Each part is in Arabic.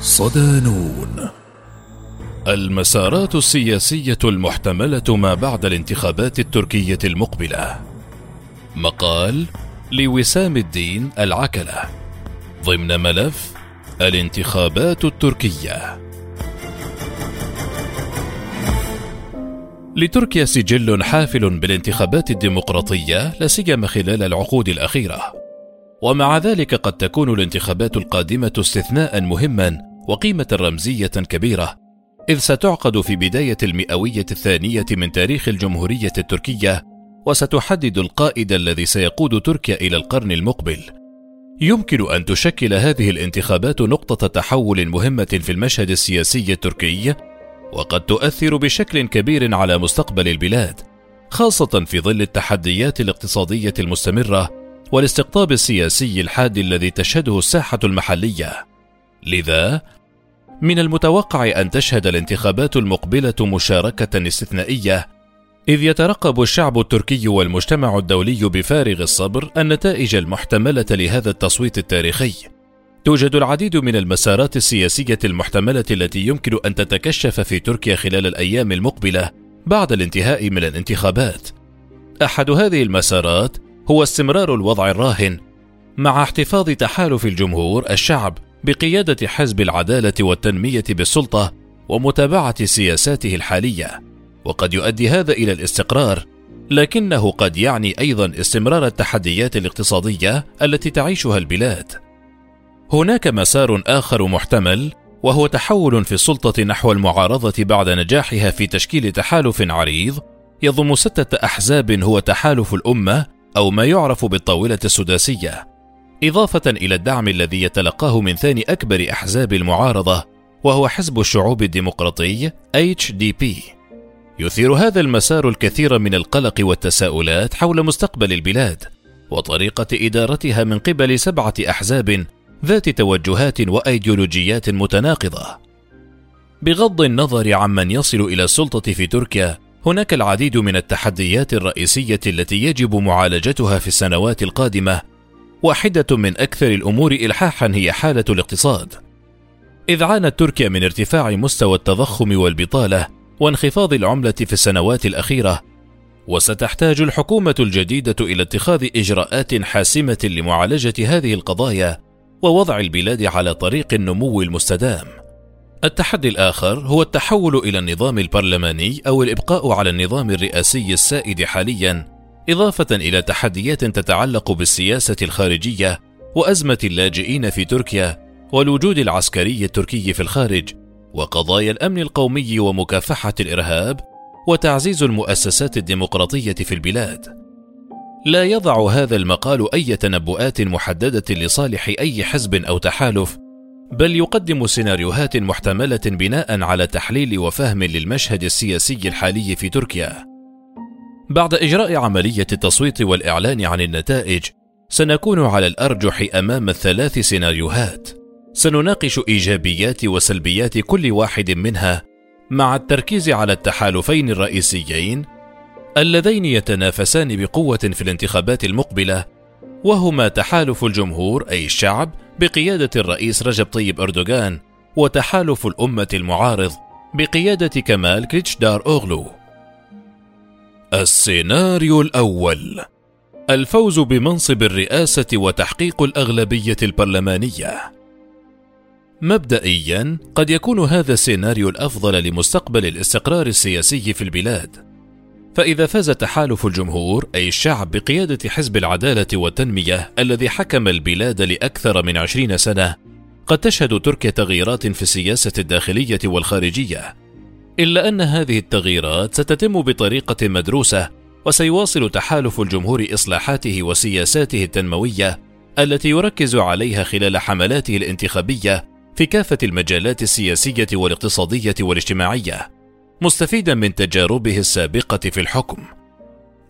صدانون. المسارات السياسية المحتملة ما بعد الانتخابات التركية المقبلة. مقال لوسام الدين العكلة. ضمن ملف الانتخابات التركية. لتركيا سجل حافل بالانتخابات الديمقراطية لا سيما خلال العقود الأخيرة. ومع ذلك قد تكون الانتخابات القادمة استثناء مهما وقيمة رمزية كبيرة إذ ستعقد في بداية المئوية الثانية من تاريخ الجمهورية التركية وستحدد القائد الذي سيقود تركيا إلى القرن المقبل. يمكن أن تشكل هذه الانتخابات نقطة تحول مهمة في المشهد السياسي التركي وقد تؤثر بشكل كبير على مستقبل البلاد خاصة في ظل التحديات الاقتصادية المستمرة والاستقطاب السياسي الحاد الذي تشهده الساحة المحلية. لذا من المتوقع أن تشهد الانتخابات المقبلة مشاركة استثنائية إذ يترقب الشعب التركي والمجتمع الدولي بفارغ الصبر النتائج المحتملة لهذا التصويت التاريخي. توجد العديد من المسارات السياسية المحتملة التي يمكن أن تتكشف في تركيا خلال الأيام المقبلة بعد الانتهاء من الانتخابات. أحد هذه المسارات هو استمرار الوضع الراهن مع احتفاظ تحالف الجمهور الشعب بقيادة حزب العدالة والتنمية بالسلطة ومتابعة سياساته الحالية، وقد يؤدي هذا إلى الاستقرار، لكنه قد يعني أيضا استمرار التحديات الاقتصادية التي تعيشها البلاد. هناك مسار آخر محتمل وهو تحول في السلطة نحو المعارضة بعد نجاحها في تشكيل تحالف عريض يضم ستة أحزاب هو تحالف الأمة أو ما يعرف بالطاولة السداسية، إضافة إلى الدعم الذي يتلقاه من ثاني أكبر أحزاب المعارضة وهو حزب الشعوب الديمقراطي HDP. يثير هذا المسار الكثير من القلق والتساؤلات حول مستقبل البلاد وطريقة إدارتها من قبل سبعة أحزاب ذات توجهات وأيديولوجيات متناقضة. بغض النظر عمن يصل إلى السلطة في تركيا، هناك العديد من التحديات الرئيسية التي يجب معالجتها في السنوات القادمة واحدة من أكثر الأمور إلحاحا هي حالة الاقتصاد. إذ عانت تركيا من ارتفاع مستوى التضخم والبطالة وانخفاض العملة في السنوات الأخيرة، وستحتاج الحكومة الجديدة إلى اتخاذ إجراءات حاسمة لمعالجة هذه القضايا ووضع البلاد على طريق النمو المستدام. التحدي الآخر هو التحول إلى النظام البرلماني أو الإبقاء على النظام الرئاسي السائد حاليا إضافة إلى تحديات تتعلق بالسياسة الخارجية وأزمة اللاجئين في تركيا والوجود العسكري التركي في الخارج وقضايا الأمن القومي ومكافحة الإرهاب وتعزيز المؤسسات الديمقراطية في البلاد. لا يضع هذا المقال أي تنبؤات محددة لصالح أي حزب أو تحالف، بل يقدم سيناريوهات محتملة بناء على تحليل وفهم للمشهد السياسي الحالي في تركيا. بعد إجراء عملية التصويت والإعلان عن النتائج، سنكون على الأرجح أمام الثلاث سيناريوهات. سنناقش إيجابيات وسلبيات كل واحد منها، مع التركيز على التحالفين الرئيسيين اللذين يتنافسان بقوة في الانتخابات المقبلة، وهما تحالف الجمهور أي الشعب بقيادة الرئيس رجب طيب أردوغان، وتحالف الأمة المعارض بقيادة كمال كليتشدار أوغلو. السيناريو الأول الفوز بمنصب الرئاسة وتحقيق الأغلبية البرلمانية. مبدئيا قد يكون هذا السيناريو الأفضل لمستقبل الاستقرار السياسي في البلاد. فإذا فاز تحالف الجمهور أي الشعب بقيادة حزب العدالة والتنمية الذي حكم البلاد لأكثر من عشرين سنة، قد تشهد تركيا تغييرات في السياسة الداخلية والخارجية، إلا أن هذه التغييرات ستتم بطريقة مدروسة وسيواصل تحالف الجمهور إصلاحاته وسياساته التنموية التي يركز عليها خلال حملاته الانتخابية في كافة المجالات السياسية والاقتصادية والاجتماعية مستفيدا من تجاربه السابقة في الحكم.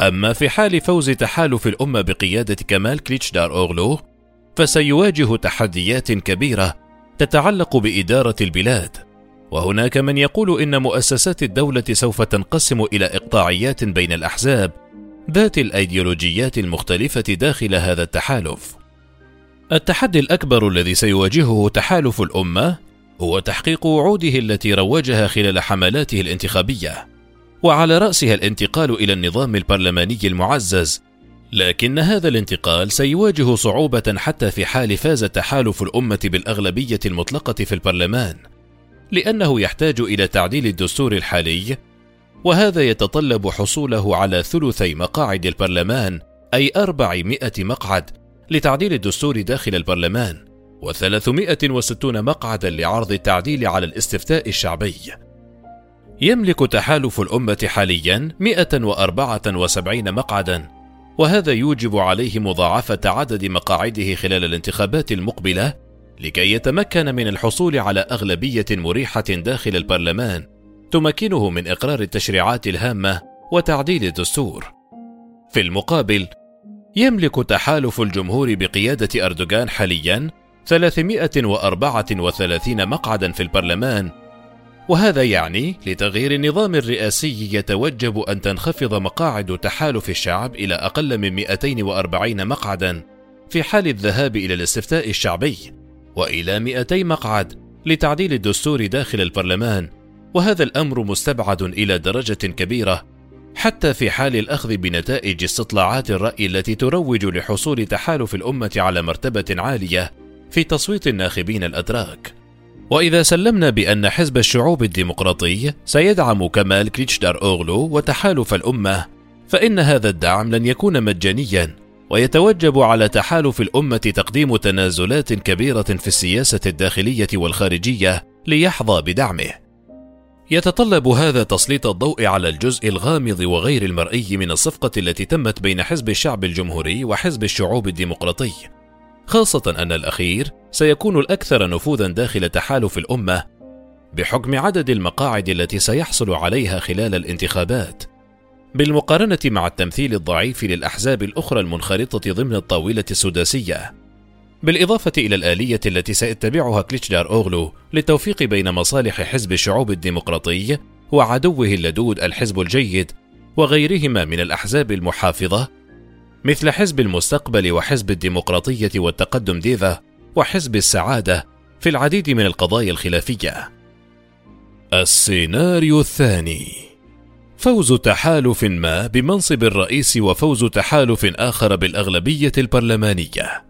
أما في حال فوز تحالف الأمة بقيادة كمال كليتشدار أوغلو فسيواجه تحديات كبيرة تتعلق بإدارة البلاد. وهناك من يقول إن مؤسسات الدولة سوف تنقسم إلى إقطاعيات بين الأحزاب ذات الأيديولوجيات المختلفة داخل هذا التحالف. التحدي الأكبر الذي سيواجهه تحالف الأمة هو تحقيق وعوده التي روجها خلال حملاته الانتخابية وعلى رأسها الانتقال إلى النظام البرلماني المعزز. لكن هذا الانتقال سيواجه صعوبة حتى في حال فاز تحالف الأمة بالأغلبية المطلقة في البرلمان. لأنه يحتاج إلى تعديل الدستور الحالي وهذا يتطلب حصوله على ثلثي مقاعد البرلمان أي 400 مقعد لتعديل الدستور داخل البرلمان و360 مقعدا لعرض التعديل على الاستفتاء الشعبي. يملك تحالف الأمة حاليا 174 مقعدا وهذا يوجب عليه مضاعفة عدد مقاعده خلال الانتخابات المقبلة لكي يتمكن من الحصول على أغلبية مريحة داخل البرلمان تمكنه من إقرار التشريعات الهامة وتعديل الدستور. في المقابل، يملك تحالف الجمهور بقيادة أردوغان حاليا 334 مقعدا في البرلمان وهذا يعني لتغيير النظام الرئاسي يتوجب أن تنخفض مقاعد تحالف الشعب إلى أقل من 240 مقعدا في حال الذهاب إلى الاستفتاء الشعبي وإلى 200 مقعد لتعديل الدستور داخل البرلمان وهذا الأمر مستبعد إلى درجة كبيرة حتى في حال الأخذ بنتائج استطلاعات الرأي التي تروج لحصول تحالف الأمة على مرتبة عالية في تصويت الناخبين الاتراك وإذا سلمنا بأن حزب الشعوب الديمقراطي سيدعم كمال كليتشدار أوغلو وتحالف الأمة فإن هذا الدعم لن يكون مجانيا. ويتوجب على تحالف الأمة تقديم تنازلات كبيرة في السياسة الداخلية والخارجية ليحظى بدعمه. يتطلب هذا تسليط الضوء على الجزء الغامض وغير المرئي من الصفقة التي تمت بين حزب الشعب الجمهوري وحزب الشعوب الديمقراطي، خاصة أن الأخير سيكون الأكثر نفوذا داخل تحالف الأمة بحكم عدد المقاعد التي سيحصل عليها خلال الانتخابات، بالمقارنة مع التمثيل الضعيف للأحزاب الأخرى المنخرطة ضمن الطاولة السداسية. بالإضافة إلى الآلية التي سيتبعها كليتشدار أوغلو للتوفيق بين مصالح حزب الشعوب الديمقراطي وعدوه اللدود الحزب الجيد وغيرهما من الأحزاب المحافظة مثل حزب المستقبل وحزب الديمقراطية والتقدم ديفا وحزب السعادة في العديد من القضايا الخلافية. السيناريو الثاني فوز تحالف ما بمنصب الرئيس وفوز تحالف آخر بالأغلبية البرلمانية.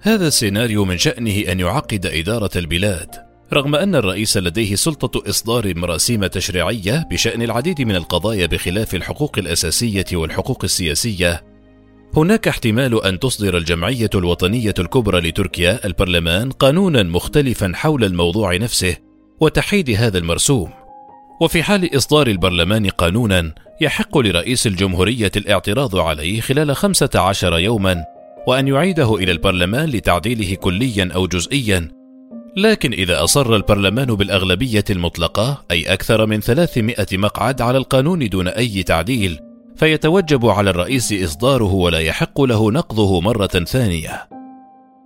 هذا السيناريو من شأنه أن يعقد إدارة البلاد رغم أن الرئيس لديه سلطة إصدار مراسيم تشريعية بشأن العديد من القضايا بخلاف الحقوق الأساسية والحقوق السياسية هناك احتمال أن تصدر الجمعية الوطنية الكبرى لتركيا البرلمان قانونا مختلفا حول الموضوع نفسه وتحيد هذا المرسوم وفي حال إصدار البرلمان قانونا يحق لرئيس الجمهورية الاعتراض عليه خلال خمسة عشر يوما وأن يعيده إلى البرلمان لتعديله كليا أو جزئيا لكن إذا أصر البرلمان بالأغلبية المطلقة أي أكثر من 300 مقعد على القانون دون أي تعديل فيتوجب على الرئيس إصداره ولا يحق له نقضه مرة ثانية.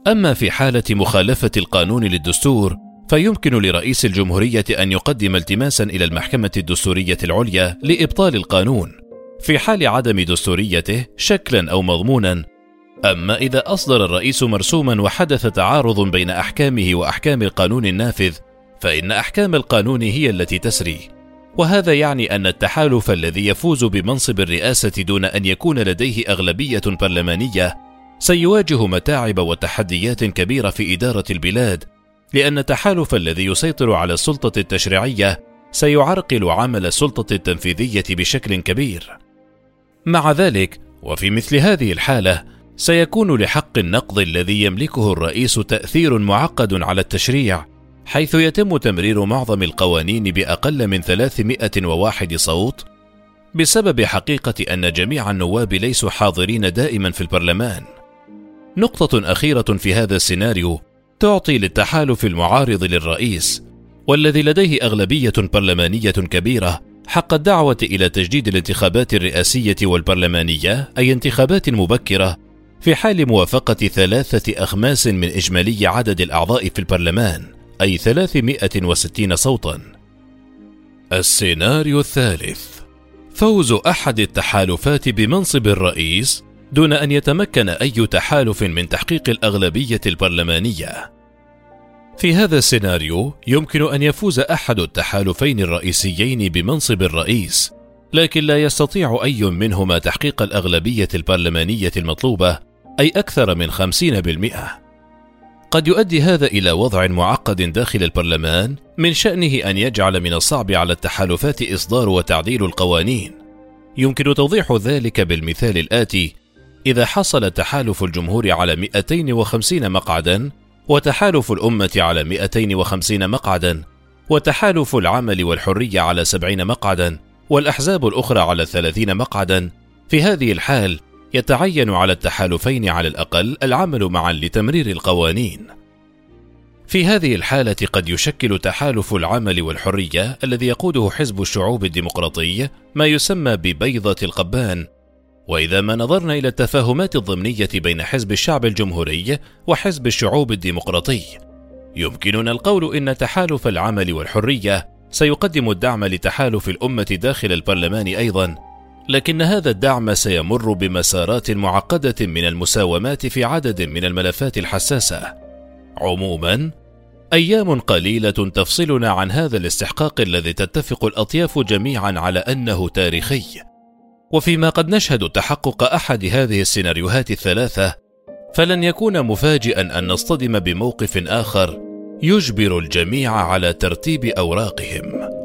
أما في حالة مخالفة القانون للدستور فيمكن لرئيس الجمهورية أن يقدم التماسا إلى المحكمة الدستورية العليا لإبطال القانون. في حال عدم دستوريته شكلا أو مضمونا أما إذا أصدر الرئيس مرسوما وحدث تعارض بين أحكامه وأحكام القانون النافذ فإن أحكام القانون هي التي تسري. وهذا يعني أن التحالف الذي يفوز بمنصب الرئاسة دون أن يكون لديه أغلبية برلمانية سيواجه متاعب وتحديات كبيرة في إدارة البلاد لأن التحالف الذي يسيطر على السلطة التشريعية سيعرقل عمل السلطة التنفيذية بشكل كبير. مع ذلك وفي مثل هذه الحالة سيكون لحق النقض الذي يملكه الرئيس تأثير معقد على التشريع حيث يتم تمرير معظم القوانين بأقل من 301 صوت بسبب حقيقة أن جميع النواب ليسوا حاضرين دائما في البرلمان. نقطة أخيرة في هذا السيناريو تعطي للتحالف المعارض للرئيس والذي لديه أغلبية برلمانية كبيرة حق الدعوة إلى تجديد الانتخابات الرئاسية والبرلمانية أي انتخابات مبكرة في حال موافقة ثلاثة أخماس من إجمالي عدد الأعضاء في البرلمان أي 360 صوتا. السيناريو الثالث فوز أحد التحالفات بمنصب الرئيس دون أن يتمكن أي تحالف من تحقيق الأغلبية البرلمانية. في هذا السيناريو يمكن أن يفوز أحد التحالفين الرئيسيين بمنصب الرئيس لكن لا يستطيع أي منهما تحقيق الأغلبية البرلمانية المطلوبة أي أكثر من خمسين بالمئة قد يؤدي هذا إلى وضع معقد داخل البرلمان من شأنه أن يجعل من الصعب على التحالفات إصدار وتعديل القوانين يمكن توضيح ذلك بالمثال الآتي إذا حصل تحالف الجمهور على 250 مقعدا وتحالف الأمة على 250 مقعدا وتحالف العمل والحرية على 70 مقعدا والأحزاب الأخرى على 30 مقعدا في هذه الحال يتعين على التحالفين على الأقل العمل معا لتمرير القوانين. في هذه الحالة قد يشكل تحالف العمل والحرية الذي يقوده حزب الشعوب الديمقراطي ما يسمى ببيضة القبان وإذا ما نظرنا إلى التفاهمات الضمنية بين حزب الشعب الجمهوري وحزب الشعوب الديمقراطي يمكننا القول إن تحالف العمل والحرية سيقدم الدعم لتحالف الأمة داخل البرلمان أيضا لكن هذا الدعم سيمر بمسارات معقدة من المساومات في عدد من الملفات الحساسة. عموما أيام قليلة تفصلنا عن هذا الاستحقاق الذي تتفق الأطياف جميعا على أنه تاريخي. وفيما قد نشهد تحقق أحد هذه السيناريوهات الثلاثة فلن يكون مفاجئا أن نصطدم بموقف آخر يجبر الجميع على ترتيب أوراقهم.